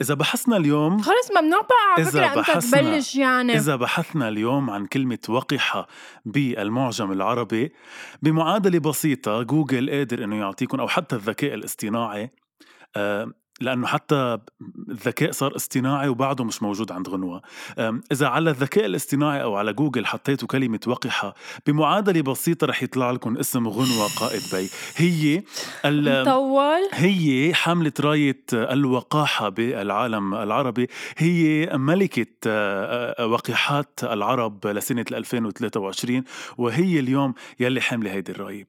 إذا بحثنا اليوم خلص ممنوع بقى على إذا فكرة أنت بحثنا- تبلش يعني. إذا بحثنا اليوم عن كلمة وقحة بالمعجم العربي بمعادلة بسيطة جوجل قادر إنه يعطيكم أو حتى الذكاء الاصطناعي لأنه حتى الذكاء صار اصطناعي وبعده مش موجود عند غنوة. آم، إذا على الذكاء الاصطناعي أو على جوجل حطيتوا كلمة وقحة بمعادلة بسيطة رح يطلع لكم اسم غنوة قائد بي. هي ال- مطول. هي حاملة راية الوقاحة بالعالم العربي. هي ملكة آه، آه، وقحات العرب لسنة 2023 وهي اليوم يلي حاملة هيدي الراية.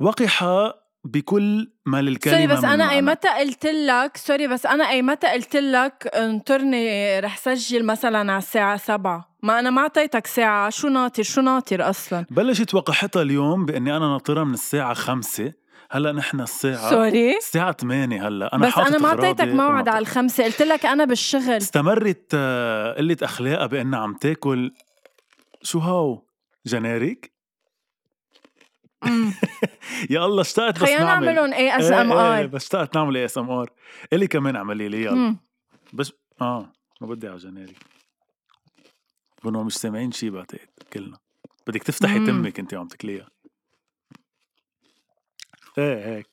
وقحة بكل ما للكلمة sorry بس أنا اي. متى قلت لك sorry بس أنا اي متى قلت لك انطرني رح سجل مثلا على الساعة سبعة؟ ما أنا ما أعطيتك ساعة. شو ناطر؟ شو ناطر أصلا؟ بلشت وقحتها اليوم بإني أنا ناطرها من الساعة خمسة. هلأ نحن الساعة sorry؟ الساعة 8 هلأ. أنا بس أنا ما أغراضي اعطيتك موعد. على الخمسة. قلت لك أنا بالشغل. استمرت آه، قلة أخلاقها بأنها عم تاكل شو هاو؟ جناريك؟ أمم. يا الله اشتقت بس خلينا نعمل. نعملهم ASMR بس اشتقت نعمل ASMR إلي كمان اعملي لي يلا. بس آه ما بدي على جناريك بنو مش سامعين شي بعتقد كلنا. بدك تفتحي. تمك انت وعم تاكليها. إيه هيك.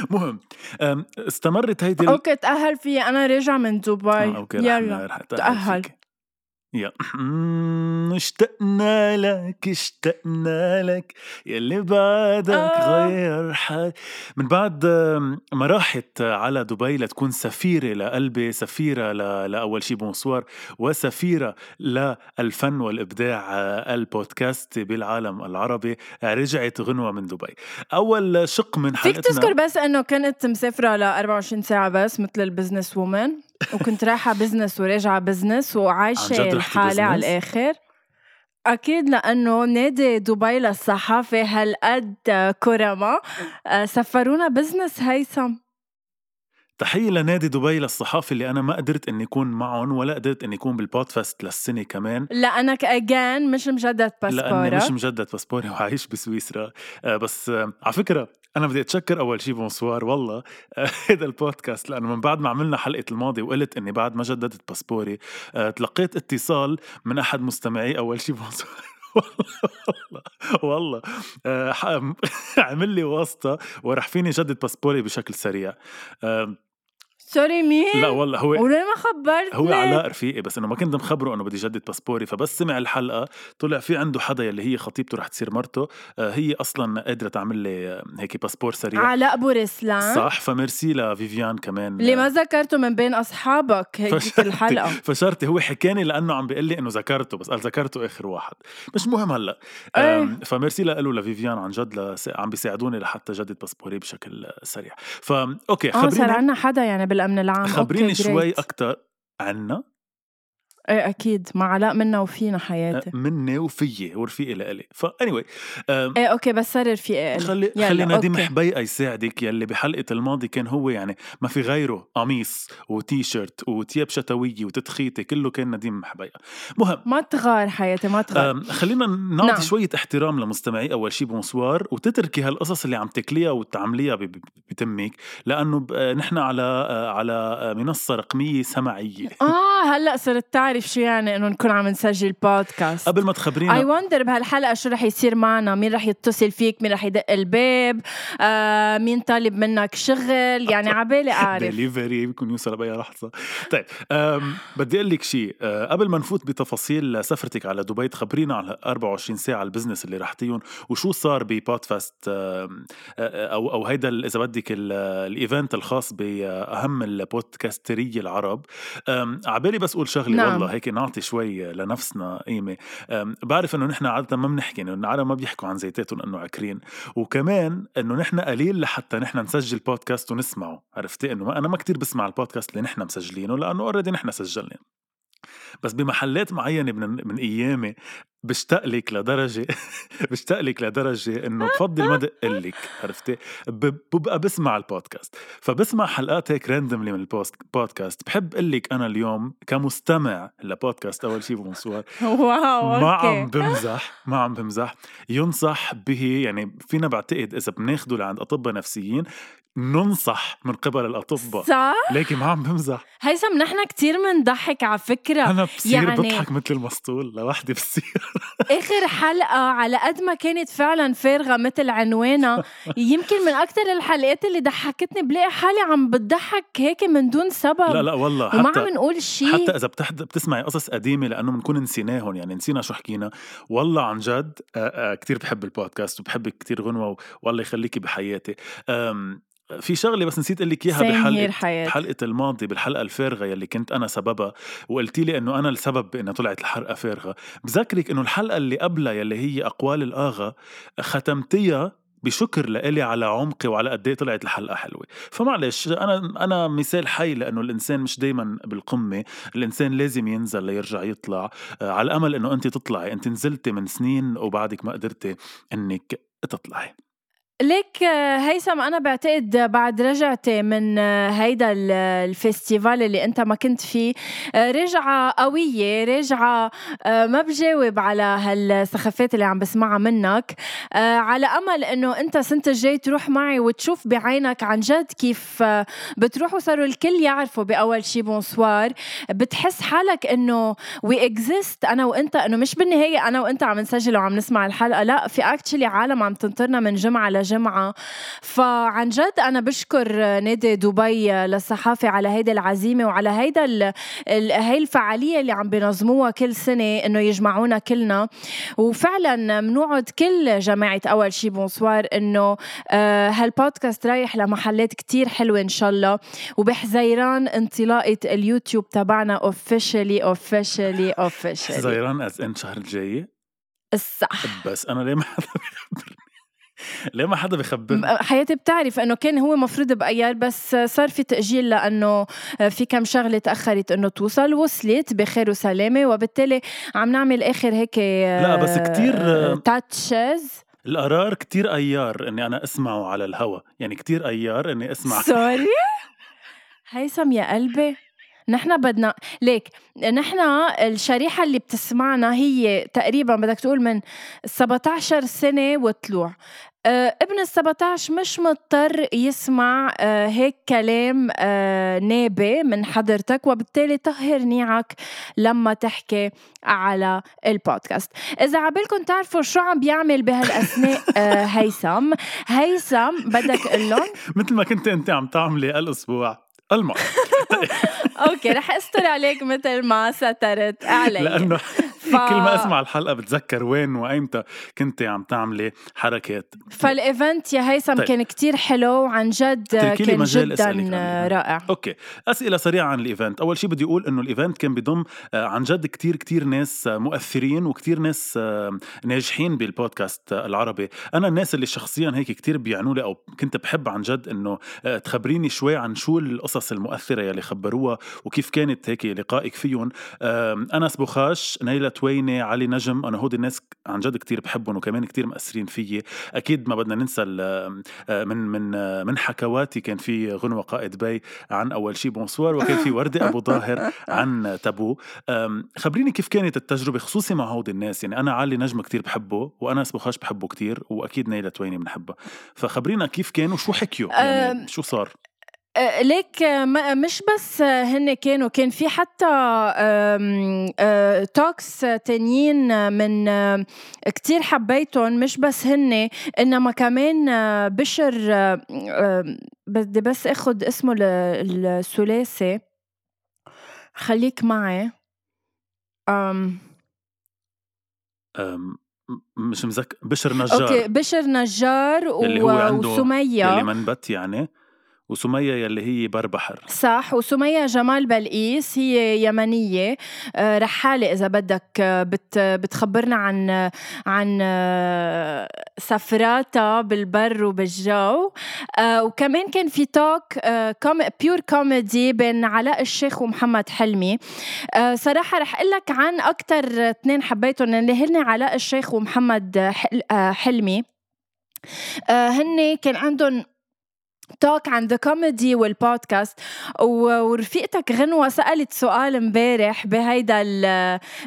مهم. استمرت هيدي okay تأهل فيي أنا راجعة من دبي. آه، okay يلا. تأهل. فيك. يا اشتقنا لك اشتقنا لك يلي بعدك آه. غير حال من بعد ما راحت على دبي لتكون سفيرة لقلبي سفيرة ل... لأول شي بونسوار وسفيرة للفن والإبداع آه، البودكاست بالعالم العربي رجعت غنوة من دبي أول شق من فيك حلقتنا تذكر بس إنه كنت مسافرة ل 24 ساعة بس مثل ال business woman وكنت رايحة business وراجعة business رحتي الحالة على؟ الآخر. أكيد لأنه نادي دبي للصحافة هالقد كرمة آه، سفرونا business هيثم. تحية لنادي دبي للصحافة اللي أنا ما قدرت إني أكون معهم ولا قدرت إني أكون بال Podfest للسنة كمان. لأنك again مش مجدد لأني مش باسبورك مجدد باسبوري وعايش بسويسرا. آه، بس آه، على فكرة أنا بدي أتشكر أول شي بونسوار والله. آه، هذا البودكاست لأنه من بعد ما عملنا حلقة الماضي وقلت إني بعد ما جددت باسبوري آه، تلقيت اتصال من أحد مستمعي أول شي بونسوار. والله والله. آه، عمل لي واسطة ورح فيني جدد باسبوري بشكل سريع. آه، sorry مين؟ لا والله هو وليه ما خبرتني؟ هو علاء رفيقي بس انه ما كنت مخبره أنه بدي جدد باسبوري. فبس سمع الحلقة طلع في عنده حدا يلي هي خطيبته رح تصير مرته. آه، هي أصلا قادرة تعمل لي آه، هيك باسبور سريع. علاء بورسلان صح فميرسي لفيفيان كمان. اللي آه، ما ذكرته من بين أصحابك هيك فشرتي- الحلقة. فشرتي. هو حكاني لأنه عم بيقول لي إنه ذكرته بس قال ذكرته آخر واحد. مش مهم هلأ. إيه. فميرسي له لفيفيان عن جد لس... عم بيساعدوني لحتى جدد باسبوري بشكل آه، سريع. فا okay صار خبريني. عنا حدا يعني بالأمن العام خبريني شوي. أكثر عنا إيه أكيد. مع علاء منا وفينا حياتي. مني وفيي ورفيقي لإلي فا anyway أم، إيه okay بس صار رفيقي إلي. خلي يلا، خلي نديم. حبيقة يساعدك يلي بحلقة الماضي كان هو يعني ما في غيره قميص وتي شيرت وتياب شتوية وتدخيتة كله كان نديم حبيقة مهم. ما تغار حياتي ما تغار. خلينا نعطي نعم. شوية احترام لمستمعي أول شي بونسوار وتتركي هالقصص اللي عم تاكليها وتعمليها بتمك لأنه ب- نحن على آه، على منصة رقمية سمعية. آه هلأ صرت تعرف شو يعني إنه نكون عم نسجل بودكاست قبل ما اي تخبرينا وننطر بهالحلقة شو رح يصير معنا؟ مين رح يتصل فيك؟ مين رح يدق الباب؟ آه مين طالب منك شغل؟ يعني عبالي أعرف. ديليفري بيكون يوصل بأي لحظة. طيب بدي أقول لك شيء أه قبل ما نفوت بتفاصيل سفرتك على دبي تخبرينا على 24 ساعة ال business اللي رحتيهم وشو صار ب Podfest أم، أه، أو أو هيدا إذا بدك ال- ال event الخاص بأهم البودكاسترية العرب. عبالي بس أقول شغلة. نعم. والله هيك نعطي شوي لنفسنا قيمة. أم، بعرف إنه نحن عادة ما بنحكي إنه العالم ما بيحكوا عن زيتاتهم إنه عكرين وكمان إنه نحن قليل لحتى نحن نسجل بودكاست ونسمعه. عرفتي؟ إنه ما أنا ما كتير بسمع البودكاست اللي نحن مسجلينه لأنه already نحن سجلنا بس بمحلات معينة من من أيامي بشتاق لك لدرجة بشتاق لك لدرجة إنه بفضل ما دق لك عرفتي؟ ببقى بسمع البودكاست فبسمع حلقات هيك randomly من البودكاست بحب أقول لك أنا اليوم كمستمع لبودكاست أول شيء بونسوار wow ما عم بمزح ما عم بمزح. ينصح به يعني فينا بعتقد إذا بناخده لعند أطباء نفسيين ننصح من قبل الأطباء. صح؟ ليكي ما عم بمزح. هيثم نحن كتير منضحك على فكرة. أنا بصير يعني... بضحك مثل المسطول لوحدي بالسيارة آخر حلقة على قد ما كانت فعلا فارغة مثل عنوانها يمكن من أكثر الحلقات اللي ضحكتني بلاقي حالي عم بتضحك هيك من دون سبب. لا لا والله حتى وما عم نقول شيء حتى إذا بتحد... بتسمعي قصص قديمة لأنه بنكون نسيناهم يعني نسينا شو حكينا. والله عن جد كتير بحب البودكاست وبحبك كتير غنوة والله يخليكي بحياتي. في شغلة بس نسيت أقول لك اياها بحلقه بحلقه الماضي بالحلقة الفارغة يلي كنت أنا سببها وقلتي لي إنه أنا السبب بانها طلعت الحلقة فارغة. بذكرك إنه الحلقة اللي قبلها يلي هي أقوال الآغا ختمتيها بشكر لإلي على عمقي وعلى قد إيه طلعت الحلقة حلوة. فمعلش أنا أنا مثال حي لإنه الإنسان مش دايما بالقمة. الإنسان لازم ينزل ليرجع يطلع. آه، على امل إنه انت تطلعي. انت نزلتي من سنين وبعدك ما قدرتي إنك تطلعي. ليك هيثم أنا بعتقد بعد رجعتي من هيدا ال festival اللي أنت ما كنت فيه رجعة قوية رجعة ما بجاوب على هالسخافات اللي عم بسمعها منك. على أمل إنه أنت سنة الجاي تروح معي وتشوف بعينك عن جد كيف بتروح وصاروا الكل يعرفوا بأول شي بونسوار بتحس حالك إنه we exist أنا وأنت إنه مش بالنهاية أنا وأنت عم نسجل وعم نسمع الحلقة لا في actually عالم عم تنطرنا من جمعة لجمعة. جمعة فعن جد أنا بشكر نادي دبي للصحافة على هيدي العزيمة وعلى هيدا ال... ال... هي الفعالية اللي عم بينظموها كل سنة إنه يجمعونا كلنا. وفعلا بنوعد كل جماعة أول شي بونسوار إنه آه هالبودكاست رايح لمحلات كتير حلوة إن شاء الله. وبحزيران انطلاقة اليوتيوب تبعنا officially officially officially حزيران as in شهر الجاي؟ الصح بس أنا ليه ما حدا ليه ما حدا بخبرني؟ حياتي بتعرف إنه كان هو مفروض بايار بس صار في تأجيل لأنه في كم شغلة تأخرت إنه توصل وصلت بخير وسلامة وبالتالي عم نعمل آخر هيك لا بس كتير تاتشز القرار كتير ايار إني أنا أسمعه على الهوا. يعني كتير ايار إني أسمع. سوري هيثم يا قلبي. نحن بدنا ليك نحن الشريحة اللي بتسمعنا هي تقريبا بدك تقول من 17 سنة وطلوع. آه ابن ال 17 مش مضطر يسمع آه هيك كلام آه نابي من حضرتك وبالتالي طهر نيعك لما تحكي على البودكاست. إذا عبالكم تعرفوا شو عم بيعمل بهالأثناء آه هيثم. هيثم بدك تقول لهم؟ مثل ما كنت أنت عم تعملي الأسبوع الماء okay رح أستر عليك مثل ما سترت علي. لأنه ف... كل ما أسمع الحلقة بتذكر وين وأيمتى كنت عم تعملي حركات. فال event يا هيثم طيب. كان كتير حلو وعن جد كان جدا رائع. okay. أسئلة سريعة عن ال event. أول شيء بدي أقول إنه ال event كان بيضم آه، عن جد كتير كتير ناس مؤثرين وكتير ناس آه، ناجحين بالبودكاست العربي. أنا الناس اللي شخصيا هيك كتير بيعنوا لي أو كنت بحب عن جد إنه آه، تخبريني شوي عن شو القصص المؤثرة يلي خبروها وكيف كانت هيك لقائك فيهم. أنس بوخاش نيلة تويني علي نجم؟ أنا هودي الناس عن جد كتير بحبهم وكمان كتير مأثرين فيي. أكيد ما بدنا ننسى من من من حكواتي كان في غنوة قائد بي عن أول شي بونسوار وكان في وردة أبو ظاهر عن تابو. خبريني كيف كانت التجربة خصوصي مع هودي الناس. يعني أنا علي نجم كتير بحبه وانس بوخاش بحبه كتير وأكيد نيلة تويني بنحبها فخبرينا كيف كانوا شو حكيوا؟ يعني شو صار؟ آه، ليك مش بس هن كانوا كان في حتى توكس آه، تانيين من كتير حبيتهم مش بس هن إنما كمان آه، بشر بدي بس آخد اسمه الثلاثي خليك معي. أم. أم مش مذكر بشر نجار. okay بشر نجار و... وسمية. اللي منبت يعني. وسمية يلي هي بربحر صح وسمية جمال بلقيس هي يمنية. آه، رحالة إذا بدك آه، بت بتخبرنا عن عن آه، سفراتها بالبر وبالجو. وكمان كان في talk pure comedy بين علاء الشيخ ومحمد حلمي. صراحة رح أقول لك عن أكتر اثنين حبيتهم اللي هن علاء الشيخ ومحمد حلمي. هن كان عندهم talk عن the comedy والبودكاست ورفيقتك غنوة سألت سؤال امبارح بهيدا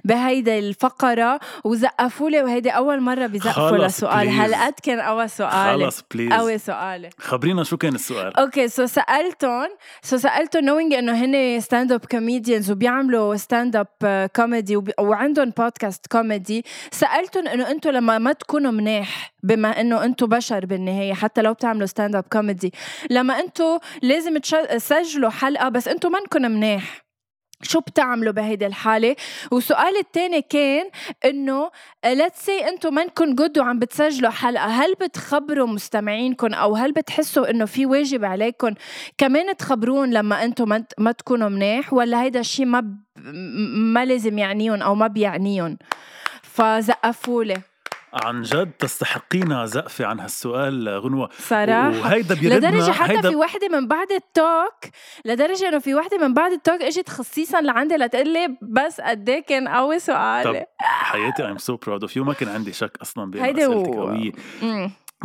بهيدا الفقرة وزقفوا لي وهيدي أول مرة بزقفوا لسؤال هالقد كان أول سؤال؟ خلص please أول سؤال. خبرينا شو كان السؤال. okay so سألتهم so سألتهم نوينج إنه هن stand-up comedians وبيعملوا stand-up comedy وعندهم بودكاست كوميدي سألتهم إنه أنتم لما ما تكونوا مناح بما إنه أنتم بشر بالنهاية حتى لو بتعملوا stand-up comedy لما أنتم لازم تسجلوا حلقة بس أنتم منكم مناح شو بتعملوا بهيدي الحالة؟ والسؤال الثاني كان إنه let's say أنتم منكم good وعم بتسجلوا حلقة، هل بتخبروا مستمعينكم أو هل بتحسوا إنه في واجب عليكم كمان تخبرون لما أنتم ما تكونوا مناح ولا هيدا الشيء ما ب... ما لازم يعنيهم أو ما بيعنيهم؟ فزقفوا لي عن جد تستحقين زقفة عن هالسؤال غنوة. صراحة وهيدا لدرجة حتى هيدا في وحدة من بعد التوك لدرجة إنه في وحدة من بعد التوك إجت خصيصا لعندي لتقول لي بس قد إيه كان قوي سؤالي. حياتي I'm so proud of you. ما كان عندي شك أصلا بأنه أسئلتك و... قوية.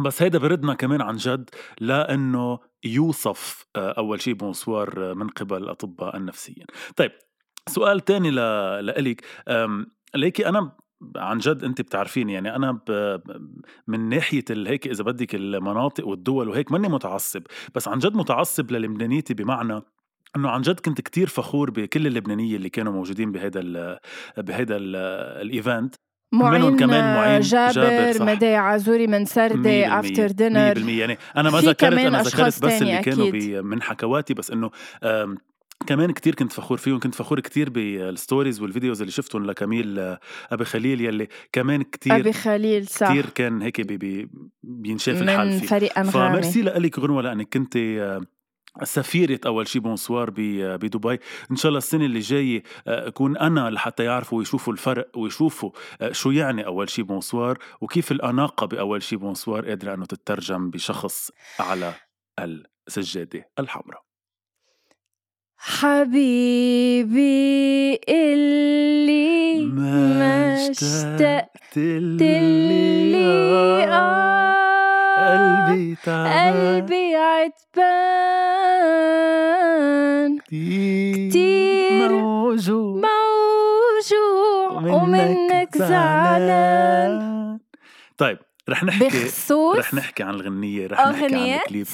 بس هيدا بردنا كمان عن جد لأنه يوصف آه، أول شيء بونسوار من قبل الاطباء النفسيين. طيب سؤال تاني لإلك. ليكي أنا عن جد انت بتعرفيني يعني أنا ب... من ناحية هيك إذا بدك المناطق والدول وهيك ماني متعصب بس عن جد متعصب للبنانيتي بمعنى إنه عن جد كنت كتير فخور بكل اللبنانية اللي كانوا موجودين بهذا ال بهذا ال event معين كمان معين جابر, جابر مدي عزوري من سردي after dinner 100% يعني أنا ما ذكرت أنا ذكرت بس اللي كانوا من حكواتي بس إنه كمان كتير كنت فخور فيهم كنت فخور كتير بال stories وال videos اللي شفتهم لكميل آه، أبي خليل يلي كمان كتير أبي خليل صح. كتير كان هيك بي بي بينشاف الحال فيه. من فريق أنغامي. فميرسي لك غنوه لأنك كنت آه، سفيرة أول شي بونسوار آه، بدبي. إن شاء الله السنة اللي جاية أكون أنا لحتى يعرفوا ويشوفوا الفرق ويشوفوا شو يعني أول شي بونسوار وكيف الأناقة بأول شي بونسوار قادرة أنه تترجم بشخص على السجادة الحمراء. حبيبي اللي ما اشتقت اللي آه. قلبي تعبان. قلبي عتبان. كتير موجوع. موجوع ومنك زعلان. طيب رح نحكي بخصوص رح نحكي عن الغنية رح نحكي عن الكليب.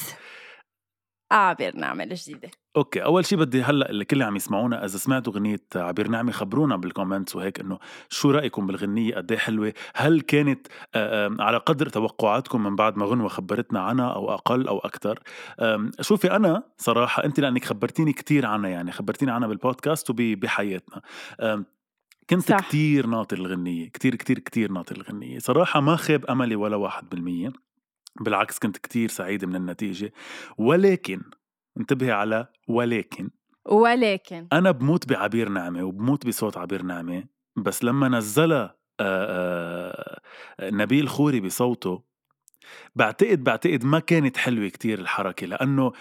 عبير نعمة جديدة okay أول شيء بدي هلأ اللي كل عم يسمعونا إذا سمعتوا غنية عبير نعمة خبرونا بال comments وهيك إنه شو رأيكم بالغنية؟ قد إيه حلوة؟ هل كانت على قدر توقعاتكم من بعد ما غنوة خبرتنا عنها أو أقل أو أكثر شوفي أنا صراحة انت لأنك خبرتيني كتير عنها يعني خبرتيني عنها بالبودكاست وبحياتنا كنت صح. كتير ناطر الغنية كتير كتير كتير ناطر الغنية. صراحة ما خاب أملي ولا واحد بالمية. بالعكس كنت كتير سعيد من النتيجة. ولكن انتبهي على ولكن. ولكن. أنا بموت بعبير نعمة وبموت بصوت عبير نعمة بس لما نزلها نبيل خوري بصوته بعتقد بعتقد ما كانت حلوة كتير الحركة لأنه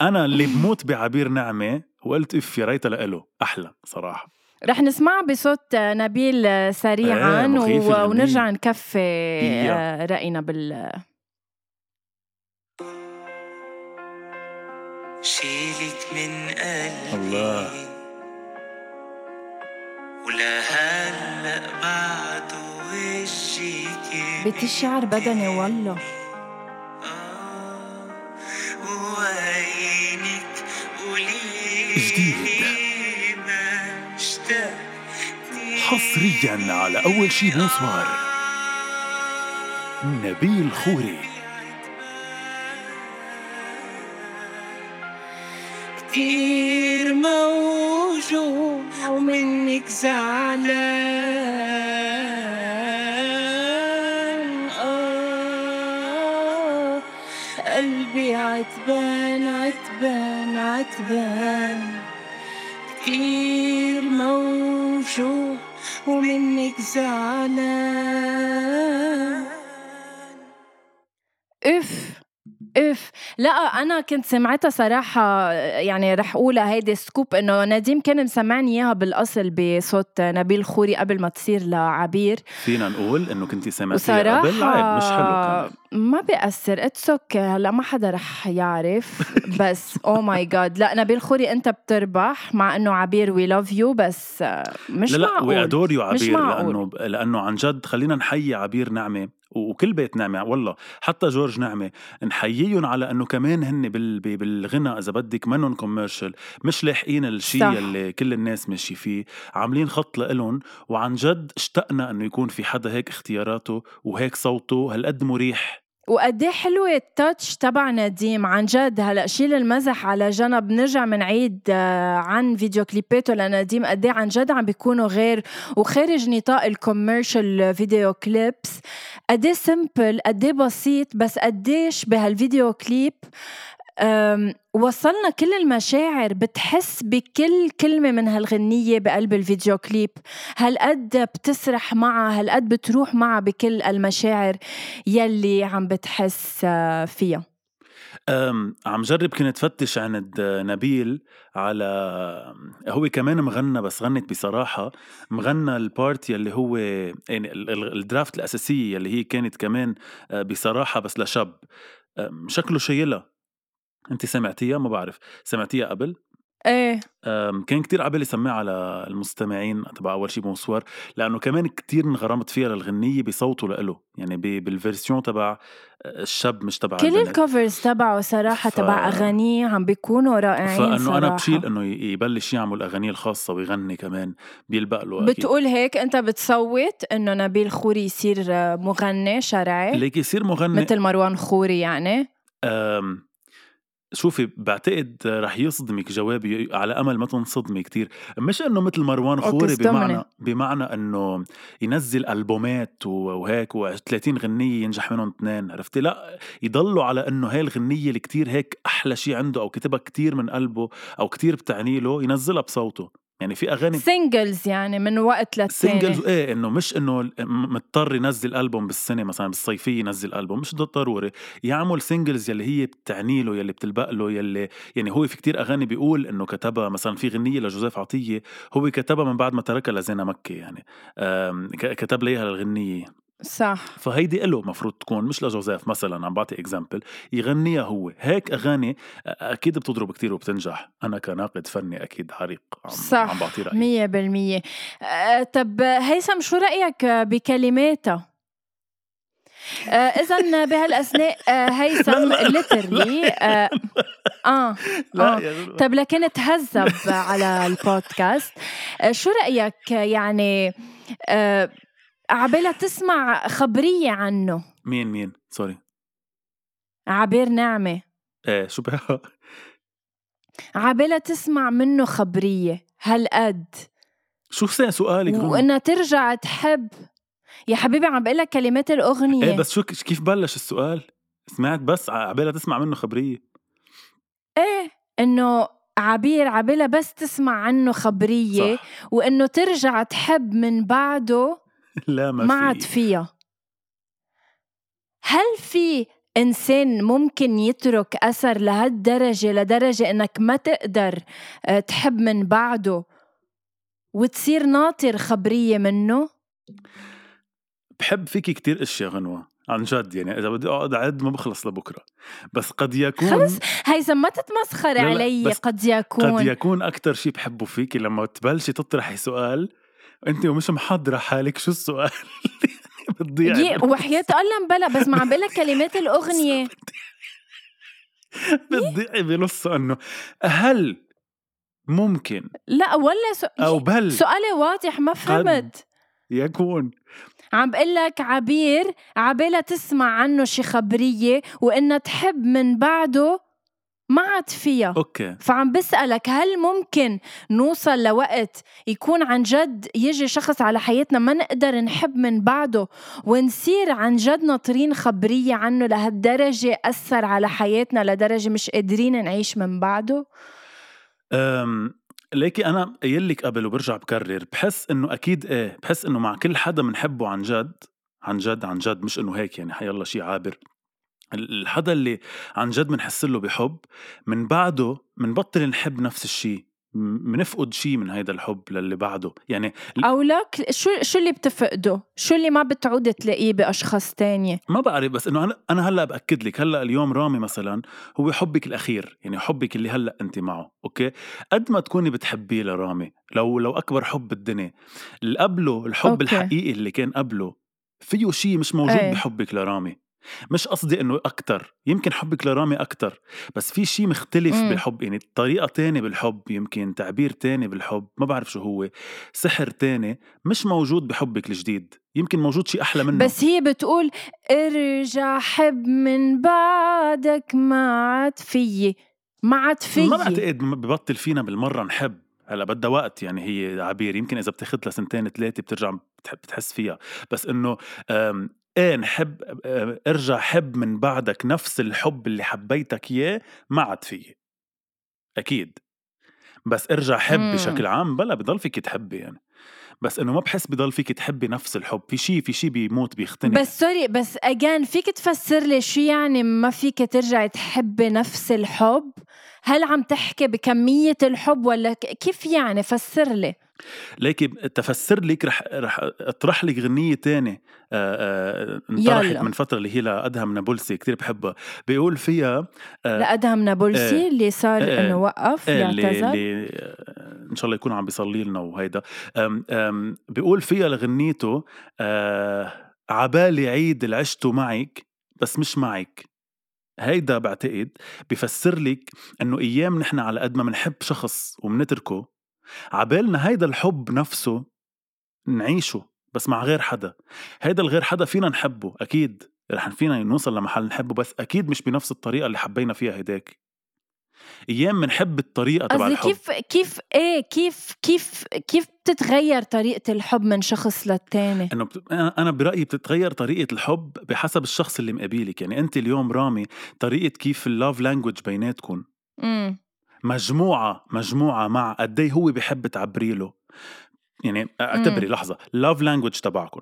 أنا اللي بموت بعبير نعمة وقلت إف يا ريتها لإله أحلى صراحة. رح نسمع بصوت نبيل سريعا إيه ونرجع نكفي رأينا بال شيلك من قلبي الله. ولا هلأ بعد وجهك بتشعر بدني والله. آه وعينك قولي جديد. حصريا على أول شي بونسوار نبيل خوري. كتير موجوع ومنك زعلان. آه قلبي عتبان عتبان عتبان. كتير موجوع ومنك زعلان. اف إف. لا أنا كنت سمعتها صراحة يعني رح اقولها هيدي scoop إنه نديم كان مسمعني إياها بالأصل بصوت نبيل خوري قبل ما تصير لعبير. فينا نقول إنه كنتي سمعتيها قبل عيب مش حلو كمان. ما بيأثر it's okay هلأ ما حدا رح يعرف. بس oh my God لا نبيل خوري أنت بتربح مع إنه عبير we love you بس مش لا لا معقول we adore you عبير. لأنه لأنه عن جد خلينا نحيي عبير نعمة. وكل بيت نعمة والله. حتى جورج نعمة نحييهم على إنه كمان هن بال- بال- بالغنى إذا بدك منهم commercial مش لاحقين الشيء. اللي كل الناس ماشي فيه. عاملين خط لإلهم وعن جد اشتقنا إنه يكون في حدا هيك اختياراته وهيك صوته هالقد مريح. وقد إيه حلوة ال touch تبع نديم عن جد هلا شيل المزح على جنب نرجع منعيد آه، عن فيديو كليباته لنديم قد إيه عن جد عم بيكونوا غير وخارج نطاق ال commercial video clips قد simple قد إيه بسيط بس قديش بهال video clip وصلنا كل المشاعر بتحس بكل كلمة من هالغنية بقلب ال video clip. هالقد بتسرح معها هالقد بتروح معها بكل المشاعر يلي عم بتحس آه، فيها. عم جرب كنت فتش عند نبيل على هو كمان مغنى بس غنت بصراحة. مغنى ال part يلي هو يعني ال- ال- ال draft الأساسية يلي هي كانت كمان آه، بصراحة بس لشاب. شكله شيلها انت سمعتيها؟ ما بعرف. سمعتيها قبل؟ إيه. أم، كان كتير عبالي سمعها على المستمعين تبع أول شي بونسوار لأنه كمان كتير انغرمت فيها للغنية بصوته لإله يعني ب- بالفيرسيون تبع الشاب مش تبع كل. الكفرز تبعه صراحة ف- تبع أغانيه عم بيكونوا رائعين فإنه صراحة. أنا بشيل إنه ي- يبلش يعمل أغانيه الخاصة ويغني كمان بيلبق له أكيد. بتقول هيك أنت بتصوت إنه نبيل خوري يصير آه، مغني شرعي؟ ليك يصير مغني. مثل مروان خوري يعني؟ أم شوفي بعتقد رح يصدمك جوابي على أمل ما تنصدمي كتير. مش إنه مثل مروان خوري. بمعنى بمعنى إنه ينزل ألبومات وهيك و30 غنية ينجح منهم اثنين عرفتي؟ لا يضلوا على إنه هاي الغنية اللي كتير هيك أحلى شيء عنده أو كتبها كتير من قلبه أو كتير بتعني له ينزلها بصوته. يعني في أغاني singles يعني من وقت للتاني. singles إيه إنه مش إنه مضطر ينزل ألبوم بالسنه مثلا بالصيفيه ينزل ألبوم مش ضروري. يعمل singles يلي هي بتعني له يلي بتلبق له يلي يعني هو في كتير أغاني بيقول إنه كتبها. مثلا في غنية لجوزيف عطية هو كتبها من بعد ما تركها لزينة مكي يعني. كتب ليها الغنيه صح. فهيدي له مفروض تكون مش لجوزيف مثلا عم بعطي example يغنيها هو. هيك أغاني أكيد بتضرب كتير وبتنجح. أنا كناقد فني أكيد حريق عم, صح عم بعطي رأيي. مية بالمية. آه، طب هيثم شو رأيك بكلماتها؟ إذا بهالأثناء آه، هيثم ليترلي آه آه. آه. طب لكن تهذب على البودكاست. آه، شو رأيك يعني آه، عبالها تسمع خبرية عنه. مين مين؟ سوري. عبير نعمة. إيه شو بها عبالها تسمع منه خبرية. هالقد. شو سؤالك روما؟ وإنها ترجع تحب. يا حبيبي عم بقول لك كلمات الأغنية. إيه بس شو كيف بلش السؤال؟ سمعت بس عبالها تسمع منه خبرية. إيه إنه عبير عبالها بس تسمع عنه خبرية. صح. وإنه ترجع تحب من بعده لا ما ما عاد في. فيها. هل في إنسان ممكن يترك أثر لهالدرجة لدرجة إنك ما تقدر آه، تحب من بعده وتصير ناطر خبرية منه؟ بحب فيكي كتير أشياء غنوة عن جد يعني إذا بدي أقعد اعد ما بخلص لبكرة. بس قد يكون خلص؟ هيثم ما تتمسخر لا، علي قد يكون. قد يكون أكثر شيء بحبه فيكي لما تبلشي تطرحي سؤال انت ومش محضره حالك شو السؤال؟ بتضيعي يي وحياة الله مبلا بس ما عم بقول لك كلمات الأغنية. بتضيعي بنصه إنه هل ممكن؟ لا ولا سو... أو بل. سؤالي واضح ما فهمت. يكون. عم بقول لك عبير عبالها تسمع عنه شي خبرية وإنها تحب من بعده ما عاد فيها. أوكي. فعم بسألك هل ممكن نوصل لوقت يكون عن جد يجي شخص على حياتنا ما نقدر نحب من بعده ونصير عن جد ناطرين خبرية عنه لهالدرجة أثر على حياتنا لدرجة مش قادرين نعيش من بعده؟ أم ليكي أنا قايل لك قبل وبرجع بكرر بحس إنه أكيد إيه بحس إنه مع كل حدا بنحبه عن جد عن جد عن جد مش إنه هيك يعني حيالله شيء عابر. الحدا اللي عن جد بنحس له بحب من بعده منبطل نحب نفس الشيء منفقد شيء من هيدا الحب للي بعده يعني أو لك شو شو اللي بتفقده؟ شو اللي ما بتعود تلاقيه بأشخاص تانية؟ ما بعرف بس إنه أنا هلأ بأكد لك هلأ اليوم رامي مثلا هو حبك الأخير يعني حبك اللي هلأ أنت معه okay قد ما تكوني بتحبيه لرامي لو لو أكبر حب بالدنيا اللي قبله الحب okay. الحقيقي اللي كان قبله فيه شيء مش موجود. أي. بحبك لرامي مش قصدي إنه أكتر يمكن حبك لرامي أكتر بس في شيء مختلف مم. بالحب يعني طريقة تانية بالحب يمكن تعبير تاني بالحب ما بعرف شو هو سحر تاني مش موجود بحبك الجديد يمكن موجود شيء أحلى منه بس هي بتقول ارجع حب من بعدك ما عاد فيي ما عاد فيي ما بعتقد ببطل فينا بالمرة نحب هلأ بدها وقت يعني هي عبير يمكن إذا بتاخذ لها سنتين ثلاثة بترجع بتحس فيها بس إنه إيه نحب أه، ارجع حب من بعدك نفس الحب اللي حبيتك إياه ما عاد فيي أكيد. بس ارجع حب مم. بشكل عام بلا بضل فيك تحبي يعني. بس انه ما بحس بضل فيك تحبي نفس الحب. في شيء في شيء بيموت بيختنق. بس سوري بس اجان فيك تفسر لي شو يعني ما فيك ترجعي تحبي نفس الحب؟ هل عم تحكي بكمية الحب ولا كيف يعني فسر لي ليكي تفسر لك رح رح اطرح لك غنية تانية آه، آه، انطرحت. من فترة اللي هي لأدهم نابلسي كتير بحبها بيقول فيها آه، لأدهم نابلسي إيه. اللي صار إيه. إنه وقف اللي, يعتذر اللي آه، إن شاء الله يكون عم بيصلي لنا وهيدا أم أم بيقول فيها لغنيته آه عبالي عيد اللي عشته معك بس مش معك هيدا بعتقد بفسر لك إنه أيام نحن على قد ما بنحب شخص وبنتركه عبالنا هيدا الحب نفسه نعيشه بس مع غير حدا. هيدا الغير حدا فينا نحبه أكيد. رح فينا نوصل لمحل نحبه بس أكيد مش بنفس الطريقة اللي حبينا فيها هيداك. أيام بنحب الطريقة تبع الحب. كيف كيف إيه كيف كيف كيف بتتغير طريقة الحب من شخص للتاني؟ إنه بت... أنا أنا برأيي بتتغير طريقة الحب بحسب الشخص اللي مقابلك. يعني أنت اليوم رامي طريقة كيف ال love language بيناتكم مجموعة مجموعة مع قد إيه هو بحب تعبري له يعني اعتبري مم. لحظة. love language تبعكم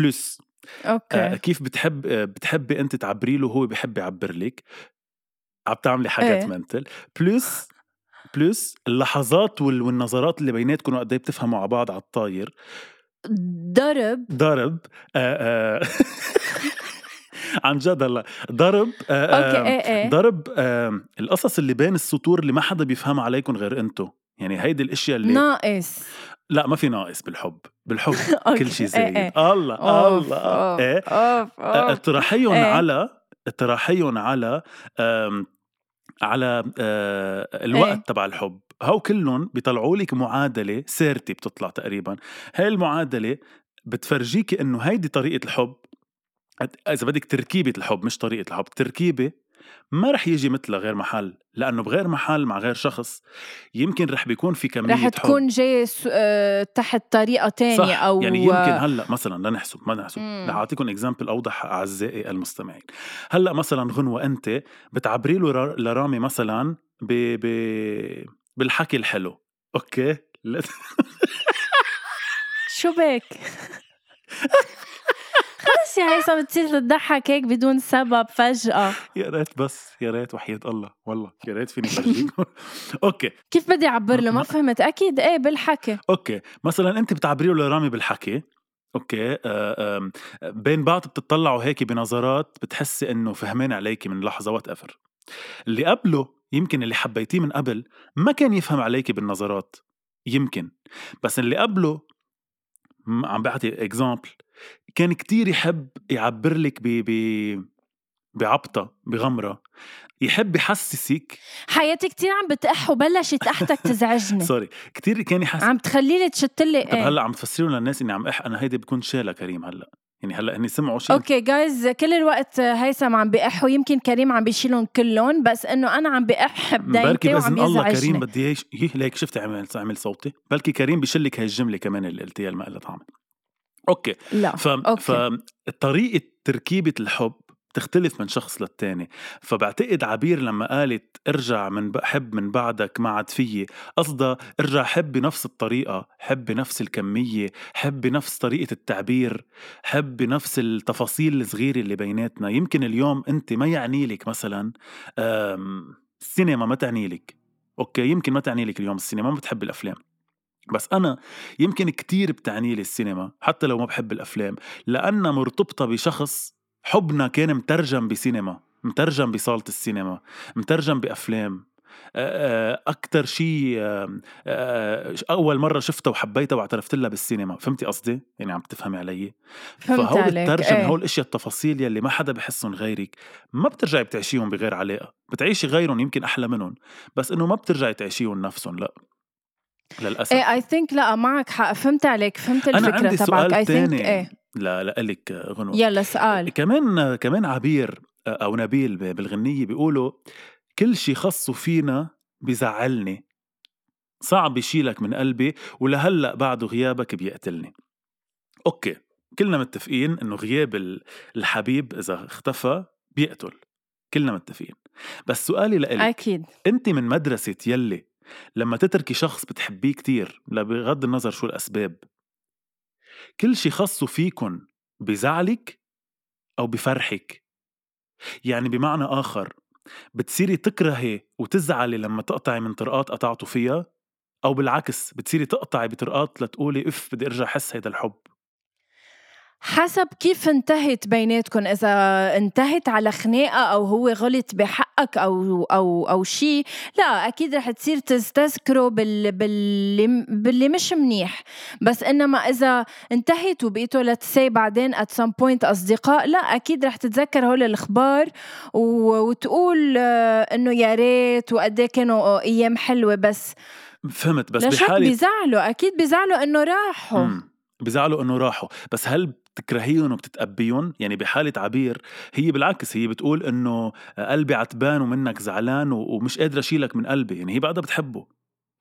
plus okay. آه كيف بتحب آه بتحبي أنت تعبري له هو بحب يعبر لك عم تعملي حاجات إيه. mental plus plus اللحظات وال- والنظرات اللي بيناتكم وقد إيه بتفهموا على بعض على الطاير. ضرب. ضرب. عن جد هلأ. ضرب إيه إيه. ضرب القصص اللي بين السطور اللي ما حدا بيفهمها عليكم غير أنتو. يعني هيدي الأشياء اللي ناقص. لا ما في ناقص بالحب. بالحب. كل شيء إيه زايد إيه. الله الله. إيه. إيه. على اطراحيهم على على آه، الوقت إيه. تبع الحب هو كلهم بيطلعوا لك معادلة سيرتي بتطلع تقريبا هاي المعادلة بتفرجيكي إنه هيدي طريقة الحب إذا بدك تركيبة الحب مش طريقة الحب تركيبة ما رح يجي مثلها غير محل لأنه بغير محل مع غير شخص. يمكن رح بيكون في كمية رح حب. تكون جاي س- آه، تحت طريقة تانية صح أو يعني يمكن هلأ مثلا لنحسب ما نحسب. رح أعطيكم اكزامبل أوضح أعزائي المستمعين. هلأ مثلا غنوة أنت بتعبري له را- لرامي مثلا ب... ب... بالحكي الحلو. okay؟ شو بك؟ خلص يا هيثم بتصير تضحك هيك بدون سبب فجأة. يا ريت بس يا ريت وحياة الله والله يا ريت فيني فرجيكم okay. كيف بدي أعبر له؟ ما فهمت. أكيد إيه بالحكي. okay. مثلا أنت بتعبري له لرامي بالحكي okay آه بين بعض بتطلعوا هيك بنظرات بتحسي إنه فهمان عليكي من لحظة whatever اللي قبله يمكن اللي حبيتيه من قبل ما كان يفهم عليكي بالنظرات. يمكن. بس اللي قبله عم بعطي اكزامبل كان كتير يحب يعبر لك ب ب بعبطة بغمرة. يحب يحسسك حياتي كتير عم بتقح وبلشت قحتك تزعجني. سوري كتير كان يحس عم تخليني تشتلي طب إيه؟ هلأ عم تفسروا للناس إني عم اح أنا هيدي بكون شالة كريم هلأ. يعني هلا هني سمعوا شيء أوكي جايز كل الوقت هيثم عم بيح ويمكن كريم عم بيشيلهم كلهم بس إنه أنا عم بركي بدايتي وعم باذن الله كريم بدي اياه يش- يه ليك شفت عمل عمل صوتي؟ بلكي كريم بيشلك هاي الجملة كمان اللي قلتيها اللي ما لها طعم أوكي لا ف... أوكي. فطريقة تركيبة الحب تختلف من شخص للتاني. فبعتقد عبير لما قالت ارجع من بحب من بعدك ما عاد فيي قصدها ارجع حب بنفس الطريقة حب بنفس الكمية حب بنفس طريقة التعبير حب بنفس التفاصيل الصغيرة اللي بيناتنا. يمكن اليوم انت ما يعني لك مثلا السينما ما تعني لك. أوكي؟ يمكن ما تعني لك اليوم السينما ما بتحب الأفلام. بس أنا يمكن كتير بتعني لي السينما حتى لو ما بحب الأفلام. لأنها مرتبطة بشخص حبنا كان مترجم بسينما مترجم بصالة السينما مترجم بأفلام. أكتر شيء أول مرة شفتها وحبيتها واعترفت لها بالسينما. فهمتي قصدي؟ يعني عم تفهمي علي؟ فهول عليك الترجمة إيه. هول الأشياء التفاصيل يلي ما حدا بحسهم غيرك ما بترجعي بتعيشيهم بغير علاقة. بتعيشي غيرهم يمكن أحلى منهم بس إنه ما بترجعي تعيشيهم نفسهم لا. للأسف. إيه اي ثينك لا معك حق. فهمت عليك فهمت أنا عندي تبعك. سؤال اي ثينك تاني. إيه. لا لإلك غنوة يلا سؤال. كمان كمان عبير أو نبيل بالغنية بيقولوا كل شي خصو فينا بزعلني. صعب يشيلك من قلبي ولهلأ بعده غيابك بيقتلني. أوكي كلنا متفقين إنه غياب ال- الحبيب إذا اختفى بيقتل. كلنا متفقين. بس سؤالي لإلك أكيد. أنت من مدرسة يلي لما تتركي شخص بتحبيه كتير بغض النظر شو الأسباب كل شي خصو فيكن بزعلك أو بفرحك. يعني بمعنى آخر بتصيري تكرهي وتزعلي لما تقطعي من طرقات قطعتوا فيها أو بالعكس بتصيري تقطعي بطرقات لتقولي اف بدي أرجع أحس هيدا الحب. حسب كيف انتهت بيناتكم إذا انتهت على خناقة أو هو غلط بحقك أو أو أو شيء لا أكيد رح تصير تستذكره بال باللي باللي مش منيح. بس إنما إذا انتهت وبقيتوا let's say بعدين at some point أصدقاء لا أكيد رح تتذكر هول الأخبار وتقول آه، إنه يا ريت وقد إيه كانوا أيام حلوة. بس فهمت بس بحالة بيزعلوا أكيد بيزعلوا إنه راحوا. بزعلوا إنه راحوا. بس هل بتكرهيهم وبتتقبريهم يعني بحالة عبير. هي بالعكس هي بتقول إنه قلبي عتبان ومنك زعلان ومش قادرة أشيلك من قلبي. يعني هي بعدها بتحبه.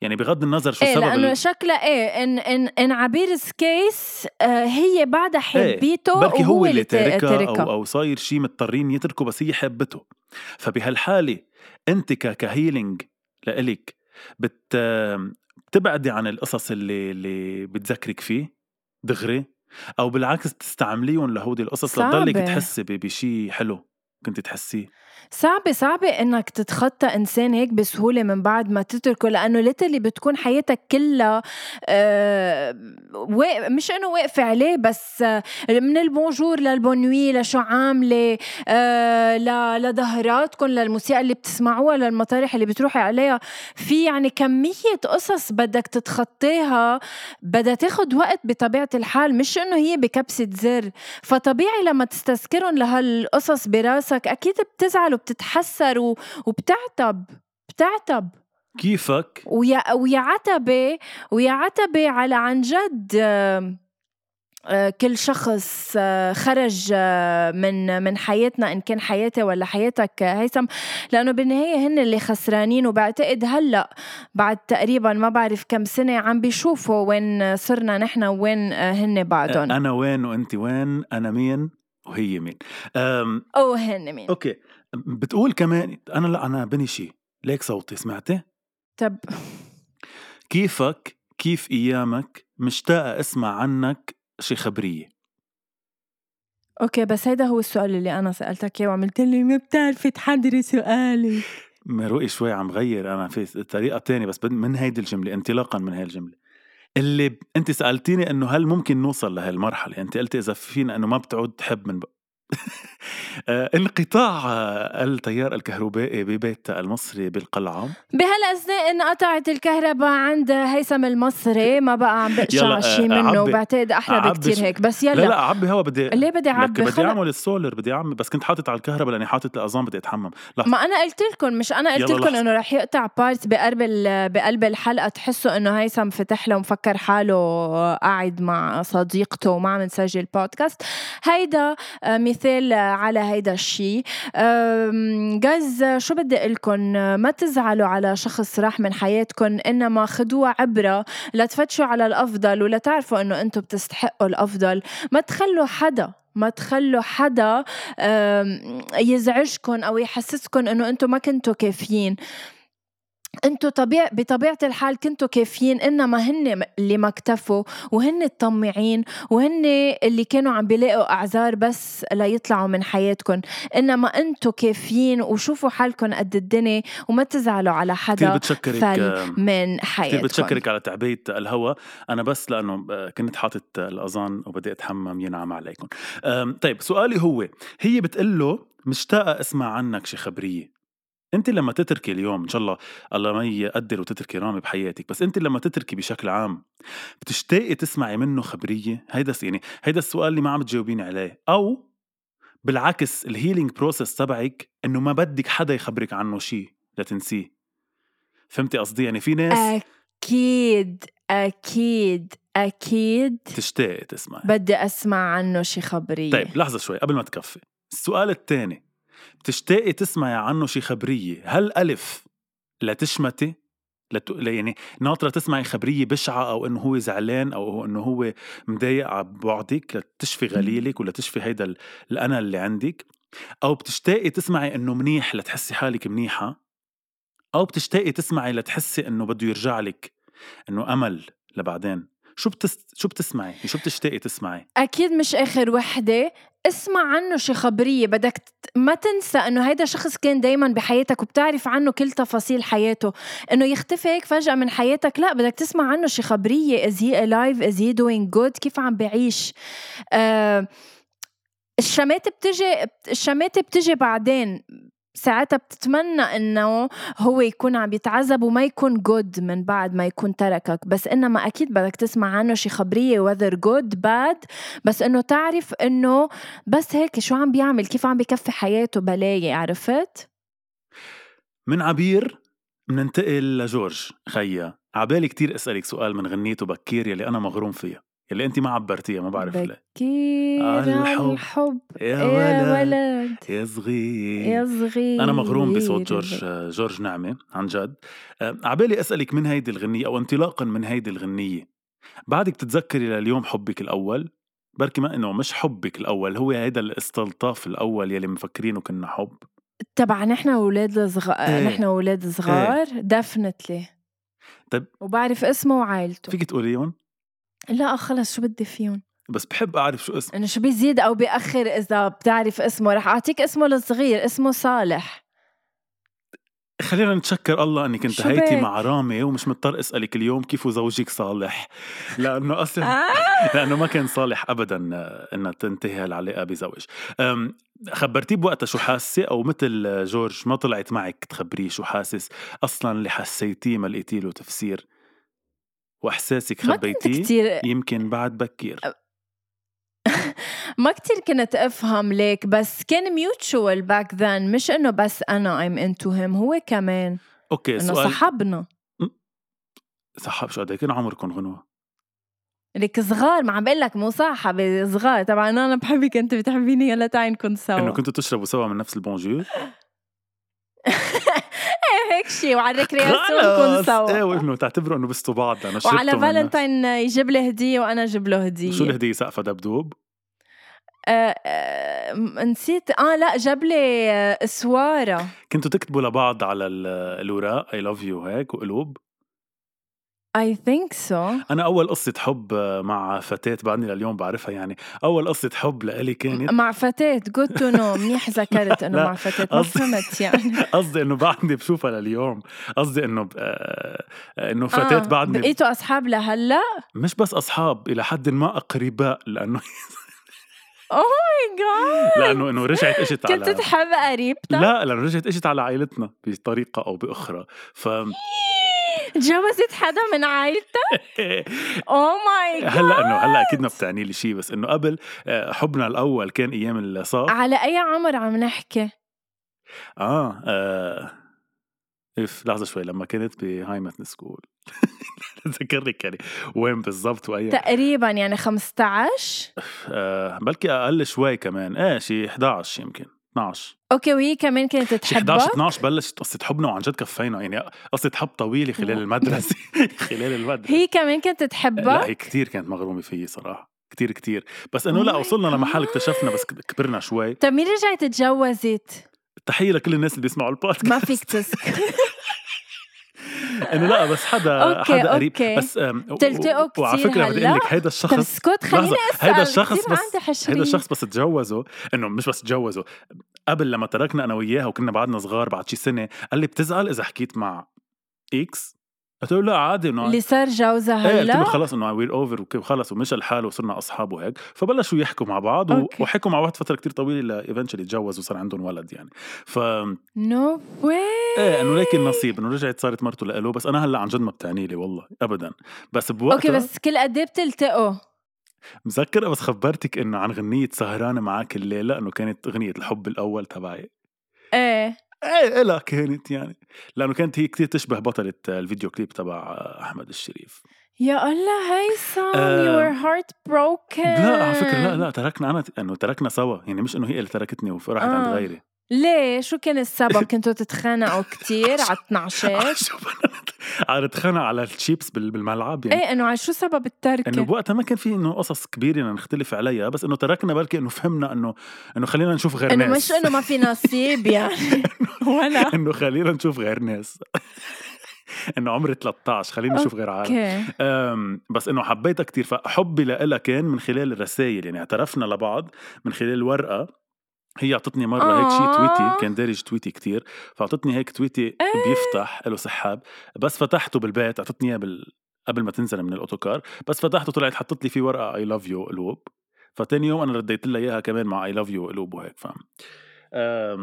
يعني بغض النظر شو إيه سبب لأنه ال- شكلها إيه in in in عبير's case آه هي بعدها حبيته بركي وهو هو اللي تا- تاركها أو أو صاير شيء مضطرين يتركوا بس هي حبته. فبهالحالة أنت ك healing لإلك بت بتبعدي عن القصص اللي اللي بتذكرك فيه. دغري. أو بالعكس بتستعمليهم لهودي القصص لتضلك. تحسي ب- بشيء حلو كنت تحسيه صعبة صعبة إنك تتخطى إنسان هيك بسهولة من بعد ما تتركه لأنه ليتلي بتكون حياتك كلها آه مش إنه واقفة عليه بس آه من البونجور للبونوي لشو عاملة آه لظهراتكم للموسيقى اللي بتسمعوها للمطارح اللي بتروحي عليها. في يعني كمية قصص بدك تتخطيها بدها تاخد وقت بطبيعة الحال مش إنه هي بكبسة زر. فطبيعي لما تستذكرهم لهالقصص براسك أكيد بتزعل وبتتحسر و- وبتعتب بتعتب. كيفك؟ ويا ويا عتبة ويا عتبة على عن جد آه، كل شخص آه، خرج آه، من من حياتنا إن كان حياتي ولا حياتك هيثم. لأنه بالنهاية هن اللي خسرانين وبعتقد هلأ بعد تقريبا ما بعرف كم سنة عم بيشوفوا وين صرنا نحن وين هن بعدهم. أنا وين وانت وين؟ أنا مين؟ وهي مين. أم أو هن مين. أوكي. بتقول كمان أنا لا أنا بني شي. ليك صوتي سمعتي؟ طب. كيفك؟ كيف أيامك؟ مشتاقة أسمع عنك شي خبرية. أوكي بس هيدا هو السؤال اللي أنا سألتك إياه وعملت لي ما بتعرفي تحضري سؤالي. مروقي شوي عم غير أنا في طريقة تانية بس من هيدي الجملة انطلاقا من هاي الجملة. اللي انت سألتيني إنه هل ممكن نوصل لهالمرحلة؟ انت قلتي إذا فينا إنه ما بتعود تحب من انقطاع آه، التيار الكهربائي ببيت المصري بالقلعة. بهالأثناء انقطعت الكهرباء عند هيثم المصري ما بقى عم بقشع آه، شيء منه عبي- وبعتقد عبي بكتير هيك. بس يلا. لا لا عبي هوا بدي ليه بدي لك اعبي بدي أعمل السولر بدي أعمل بس كنت حاطط على الكهرباء لأني حاطط الاذان بدي أتحمم. لحظة ما أنا قلت لكم مش أنا قلت لكم. إنه رح يقطع بارت بقلب بقلب الحلقة تحسوا إنه هيثم فتح له ومفكر حاله قاعد مع صديقته وما عم نسجل بودكاست هيدا آه، مثال على هيدا الشيء جايز شو بدي أقول لكم ما تزعلوا على شخص راح من حياتكم إنما خدوها عبرة لتفتشوا على الأفضل ولتعرفوا إنه أنتم بتستحقوا الأفضل. ما تخلوا حدا ما تخلوا حدا يزعجكم أو يحسسكم إنه أنتم ما كنتوا كافيين. أنتوا طبيع بطبيعة الحال كنتوا كافيين إنما هن اللي ما اكتفوا وهن الطماعين وهن اللي كانوا عم بيلاقوا أعذار بس ليطلعوا من حياتكم إنما أنتوا كافيين وشوفوا حالكم قد الدنيا وما تزعلوا على حدا بتشكرك فل من كثير حياتكم بتشكرك على تعبئة الهوا. أنا بس لأنه آه، كنت حاطط الأذان وبدي أتحمم ينعم عليكم طيب سؤالي هو هي بتقول له مشتاقة أسمع عنك شي خبرية؟ أنت لما تتركي اليوم إن شاء الله الله ما يقدر وتتركي رامي بحياتك بس أنت لما تتركي بشكل عام بتشتاقي تسمعي منه خبرية؟ هيدا يعني هيدا السؤال اللي ما عم تجاوبيني عليه. أو بالعكس ال healing process تبعك إنه ما بدك حدا يخبرك عنه شيء لتنسيه. فهمتي قصدي؟ يعني في ناس أكيد أكيد أكيد تشتاقي تسمعي. بدي أسمع عنه شي خبرية. طيب لحظة شوي قبل ما تكفي. السؤال الثاني. بتشتاقي تسمعي عنه شي خبرية. هل ألف لتشمتي لت... يعني ناطرة تسمعي خبرية بشعة أو إنه هو زعلان أو إنه هو مضايق على بعدك لتشفي غليلك ولا تشفي هيدا ال- الأنا اللي عندك. أو بتشتاقي تسمعي إنه منيح لتحسي حالك منيحة. أو بتشتاقي تسمعي لتحسي إنه بده يرجع لك إنه أمل لبعدين. شو بتس... شو بتسمعي؟ شو بتشتاقي تسمعي؟ أكيد مش آخر وحدة. اسمع عنه شي خبرية بدك ما تنسى إنه هيدا شخص كان دايما بحياتك وبتعرف عنه كل تفاصيل حياته. إنه يختفي هيك فجأة من حياتك لا بدك تسمع عنه شي خبرية. Is he alive? Is he doing good? كيف عم بعيش؟ آه الشماتة بتجي الشماتة بتجي بعدين. ساعتها بتتمنى إنه هو يكون عم يتعذب وما يكون جود من بعد ما يكون تركك. بس إنما أكيد بدك تسمع عنه شي خبرية whether good bad. بس إنه تعرف إنه بس هيك شو عم بيعمل؟ كيف عم بكفي حياته بلاية عرفت؟ من عبير مننتقل لجورج. خيا عبالي كتير أسألك سؤال من غنيته بكير يلي أنا مغروم فيها. يلي انت ما عبرتيها ما بعرف ليه. بكير الحب. الحب. يا يا ولد. ولد. يا صغير. يا صغير. أنا مغروم بصوت جورج جورج نعمة عن جد. آه، عبالي أسألك من هيدي الغنية أو انطلاقا من هيدي الغنية. بعدك تتذكري لليوم حبك الأول؟ بركي ما إنه مش حبك الأول هو هيدا الاستلطاف الأول يلي مفكرينه كنا حب. تبع نحن أولاد الصغار إيه. نحن أولاد صغار دفنتلي طيب. وبعرف اسمه وعائلته. فيك تقوليهم؟ لا خلص شو بدي فيهم؟ بس بحب أعرف شو اسمه إنه شو بيزيد أو بيأخر إذا بتعرف اسمه. رح أعطيك اسمه الصغير اسمه صالح. خلينا نتشكر الله انك انتهيتي؟ مع رامي ومش مضطر أسألك اليوم كيف زوجك صالح؟ لأنه أصلا لأنه ما كان صالح ابدا آه، إنها تنتهي العلاقه بزوج. خبرتيه بوقتها شو حاسة؟ أو مثل جورج ما طلعت معك تخبريه شو حاسس أصلا اللي حسيتيه ما لقيتي له تفسير؟ وإحساسك خبيتيه كتير يمكن بعد بكير. ما كتير كنت أفهم ليك بس كان ميوتشوال باك ذن مش إنه بس أنا ايم انتو هيم هو كمان. أوكي إنه سؤال صحبنا صحاب شو قد إيه؟ كان عمركم غنوه لك صغار ما عم بقول لك مصاحبة صغار. طبعا أنا بحبك أنت بتحبيني يلا تعي نكون سوا. إنه كنتوا تشربوا سوا من نفس البونجور؟ هيك شيء وعلى ال récréation نكون سوا. إيه وانه تعتبروا إنه بستوا بعض لأنه وعلى فالنتاين يجيب لي هدية وأنا أجيب له هدية. شو الهدية؟ سقفة دبدوب؟ آه آه نسيت. آه لا جاب لي آه، أسوارة. كنتوا تكتبوا لبعض على ال- الوراق I love you هيك وقلوب؟ I think so أنا أول قصة حب مع فتاة بعدني لليوم بعرفها يعني. أول قصة حب لإلي كانت مع فتاة good to know منيح ذكرت إنه مع فتاة ما فهمت يعني. قصدي إنه بعدني بشوفها لليوم. قصدي إنه ب- آه، إنه فتاة آه، بعدني بقيتوا أصحاب لهلأ؟ مش بس أصحاب إلى حد ما أقرباء لأنه Oh my God لأنه إنه رجعت إجت كنت على تحب قريبتك؟ لا لأنه رجعت إجت على عائلتنا بطريقة أو بأخرى. ف تجوزت حدا من عائلتك؟ Oh my God هلأ انه هلأ أكيد ما بتعني لي شيء بس إنه قبل آه، حبنا الأول كان أيام الصف على أي عمر عم نحكي؟ آه, آه if لحظة شوي لما كنت ب elementary school. ذكرني يعني وين بالضبط واي تقريبا يعني 15 آه بلكي أقل شوي كمان. إيه شي 11 يمكن. 12 أوكي وهي كمان كانت شي 11 تحبك 12 بلشت قصة حبنا وعن جد كفينا. يعني قصة حب طويلة خلال المدرسة. خلال المدرسة. هي كمان كانت لا تحبك هي كتير كانت مغرومة فيي صراحة. كتير كتير. بس إنه Oh لا my وصلنا لمحل. اكتشفنا بس كبرنا شوي. طيب مين رجعت تجوزت؟ تحية لكل الناس اللي بيسمعوا البودكاست. ما فيك تسكت. إنه لا بس حدا أوكي، حدا قريب أوكي. بس بتلتقوا و- وعلى فكرة بدي؟ أقول لك هيدا طب الشخص اسكت خليني أسأل هيدا الشخص بس هيدا الشخص بس تجوزه إنه مش بس تجوزه قبل لما تركنا أنا وياها وكنا بعدنا صغار بعد شي سنة قال لي بتزعل إذا حكيت مع X قلت له لا عادي إنه اللي صار جوزها إيه قلت له هلا خلص إنه we're over وخلص ومشى الحال وصرنا أصحاب وهيك. فبلشوا يحكوا مع بعض أوكي. وحكوا مع بعض فترة كتير طويلة ل eventually تجوزوا وصار عندهم ولد يعني. ف no way إيه إنه ليك النصيب إنه رجعت صارت مرته لإله بس أنا هلأ عن جد ما بتعني لي والله ابدا. بس بوقتها أوكي بس كل قد إيه بتلتقوا؟ مذكرة بس خبرتك إنه عن غنية سهرانة معك الليلة إنه كانت اغنية الحب الأول تبعي. إيه. إيه لا كانت يعني. لأنه كانت هي كتير تشبه بطلة الفيديو كليب تبع أحمد الشريف. يا الله هيثم آه، you were heartbroken. لا على فكرة لا لا تركنا أنا إنه تركنا سوا. يعني مش إنه هي اللي تركتني وراحت عند آه. غيري. ليه شو كان السبب كنتوا تتخانقوا كتير على 12 شو بنات على الشيبس بال- بالملعب يعني. إيه إنه على شو سبب التركه إنه بوقتها ما كان في إنه قصص كبيرة نختلف عليها بس إنه تركنا بلكي إنه فهمنا انه إنه خلينا نشوف غير إنه ناس. مش إنه ما في نصيب يعني. ولا. إنه خلينا نشوف غير ناس. إنه عمري 13 خلينا نشوف غير عالم. بس إنه حبيتها كتير فحبي لها كان من خلال الرسائل يعني اعترفنا لبعض من خلال ورقة. هي أعطتني مرة هيك شيء آه. تويتي كان دارج تويتي كتير فأعطتني هيك تويتي بيفتح له سحاب بس فتحته بالبيت أعطتني إياه بال... قبل ما تنزل من ال autocar بس فتحته طلعت حطت لي فيه ورقة I love you قلوب فتاني يوم أنا رديت لها إياها كمان مع I love you قلوب وهيك فاهم؟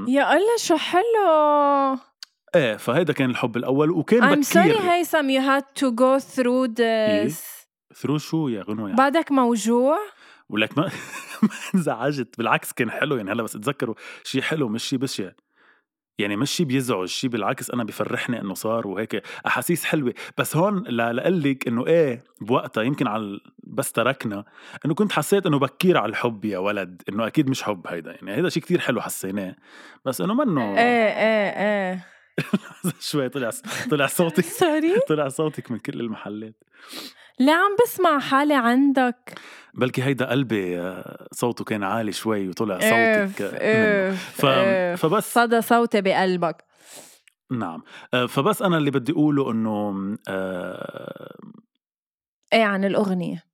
يا الله شو حلو! إيه فهيدا كان الحب الأول وكان I'm sorry بكير هيثم you had to go through this. ثرو شو يا غنوة يعني بعدك موجوع؟ ولك ما ما انزعجت بالعكس كان حلو يعني. هلا بس اتذكروا شيء حلو مش شيء بشع. يعني مش شيء بيزعج شيء بالعكس أنا بفرحني إنه صار وهيك أحاسيس حلوة. بس هون لقلك إنه إيه بوقتها يمكن على بس تركنا إنه كنت حسيت إنه بكير على الحب يا ولد. إنه أكيد مش حب هيدا يعني. هيدا شيء كتير حلو حسيناه. بس إنه منه إيه إيه إيه. شوي طلع طلع صوتك sorry طلع صوتك من كل المحلات. ليه عم بسمع حالي عندك؟ بلكي هيدا قلبي آه، صوته كان عالي شوي وطلع صوتك آه، منه. إف ف... إف. فبس. صدى صوتي بقلبك. نعم. آه، فبس أنا اللي بدي أقوله إنه آه، إيه عن الأغنية؟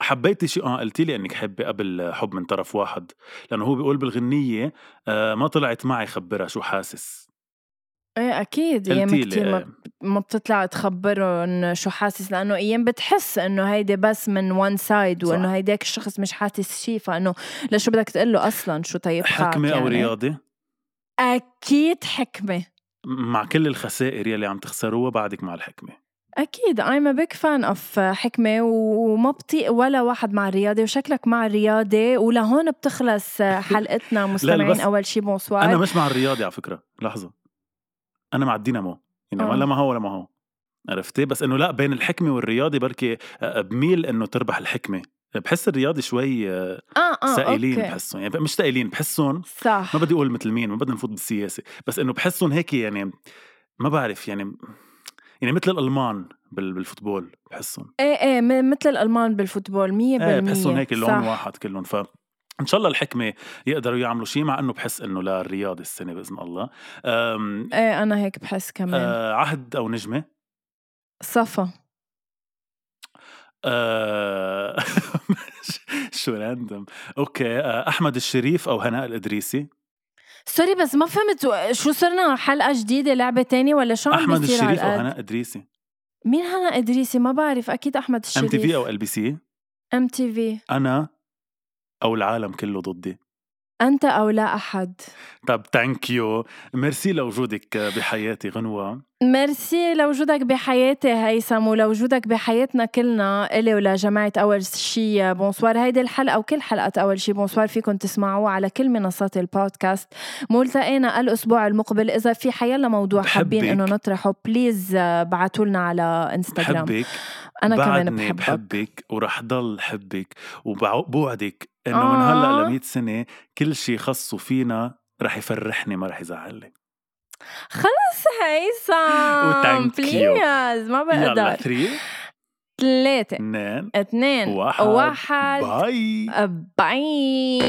حبيتي شيء آه قلتي لي إنك حبي قبل حب من طرف واحد لأنه هو بيقول بالغنية آه، ما طلعت معي خبرها شو حاسس. إيه أكيد. أيام قلتي لي كتير ما, ما بتطلع تخبرهم شو حاسس لأنه أيام بتحس إنه هيدي بس من one side. وإنه هيداك الشخص مش حاسس شيء فإنه لشو بدك تقول له أصلا شو طيب حكمة أو يعني. رياضة؟ أكيد حكمة. مع كل الخسائر يلي عم تخسروها بعدك مع الحكمة. أكيد. I'm a big fan of حكمة وما بطيق ولا واحد مع الرياضة وشكلك مع الرياضة ولهون بتخلص حلقتنا مستمعين أول شي bonsoir أنا مش مع الرياضة على فكرة. لحظة. أنا مع الدينامو يعني آه. ولا ما هو ولا ما هو. عرفتي بس إنه لا بين الحكمة والرياضة بركي آه، بميل إنه تربح الحكمة. بحس الرياضي شوي آه، آه ثقيلين okay. بحسهم. يعني مش ثقيلين بحسهم صح. ما بدي أقول مثل مين ما بدنا نفوت بالسياسة. بس إنه بحسهم هيك يعني ما بعرف يعني يعني مثل الألمان بال- بال football بحسهم. إيه إيه مثل الألمان بال football 100% إيه بحسهم هيك لون. واحد كلهم. ف إن شاء الله الحكمة يقدروا يعملوا شيء مع إنه بحس إنه لا الرياضه السنة بإذن الله. إيه أنا هيك بحس كمان. آه عهد أو نجمة؟ صفا. آه شو random okay آه أحمد الشريف أو هناء الإدريسي؟ sorry بس ما فهمت شو صرنا حلقة جديدة لعبة تانية ولا شو عم أحمد الشريف أو؟ هناء إدريسي. مين هنا إدريسي؟ ما بعرف أكيد أحمد إم الشريف تي في أو إل بي سي؟ MTV. أنا أو العالم كله ضدي. أنت أو لا أحد. طب thank you merci لوجودك بحياتي غنوة. ميرسي لوجودك بحياتي هيثم ولوجودك بحياتنا كلنا إلي ولجماعة أول شي bonsoir هيدي الحلقة وكل حلقة أول شي bonsoir فيكم تسمعوها على كل منصات البودكاست. منلتقي الأسبوع المقبل. إذا في حيلا موضوع حابين. إنه نطرحه please بعتوا لنا على انستغرام بحبك. أنا كمان بحبك. بحبك ورح ضل حبك وبوعدك إنه من هلأ آه. ل 100 سنة كل شي خصو فينا رح يفرحني ما رح يزعلني. خلص هيثم. please ما يلا بقدر. 3 ثلاثة 2 اثنين. واحد. واحد. bye bye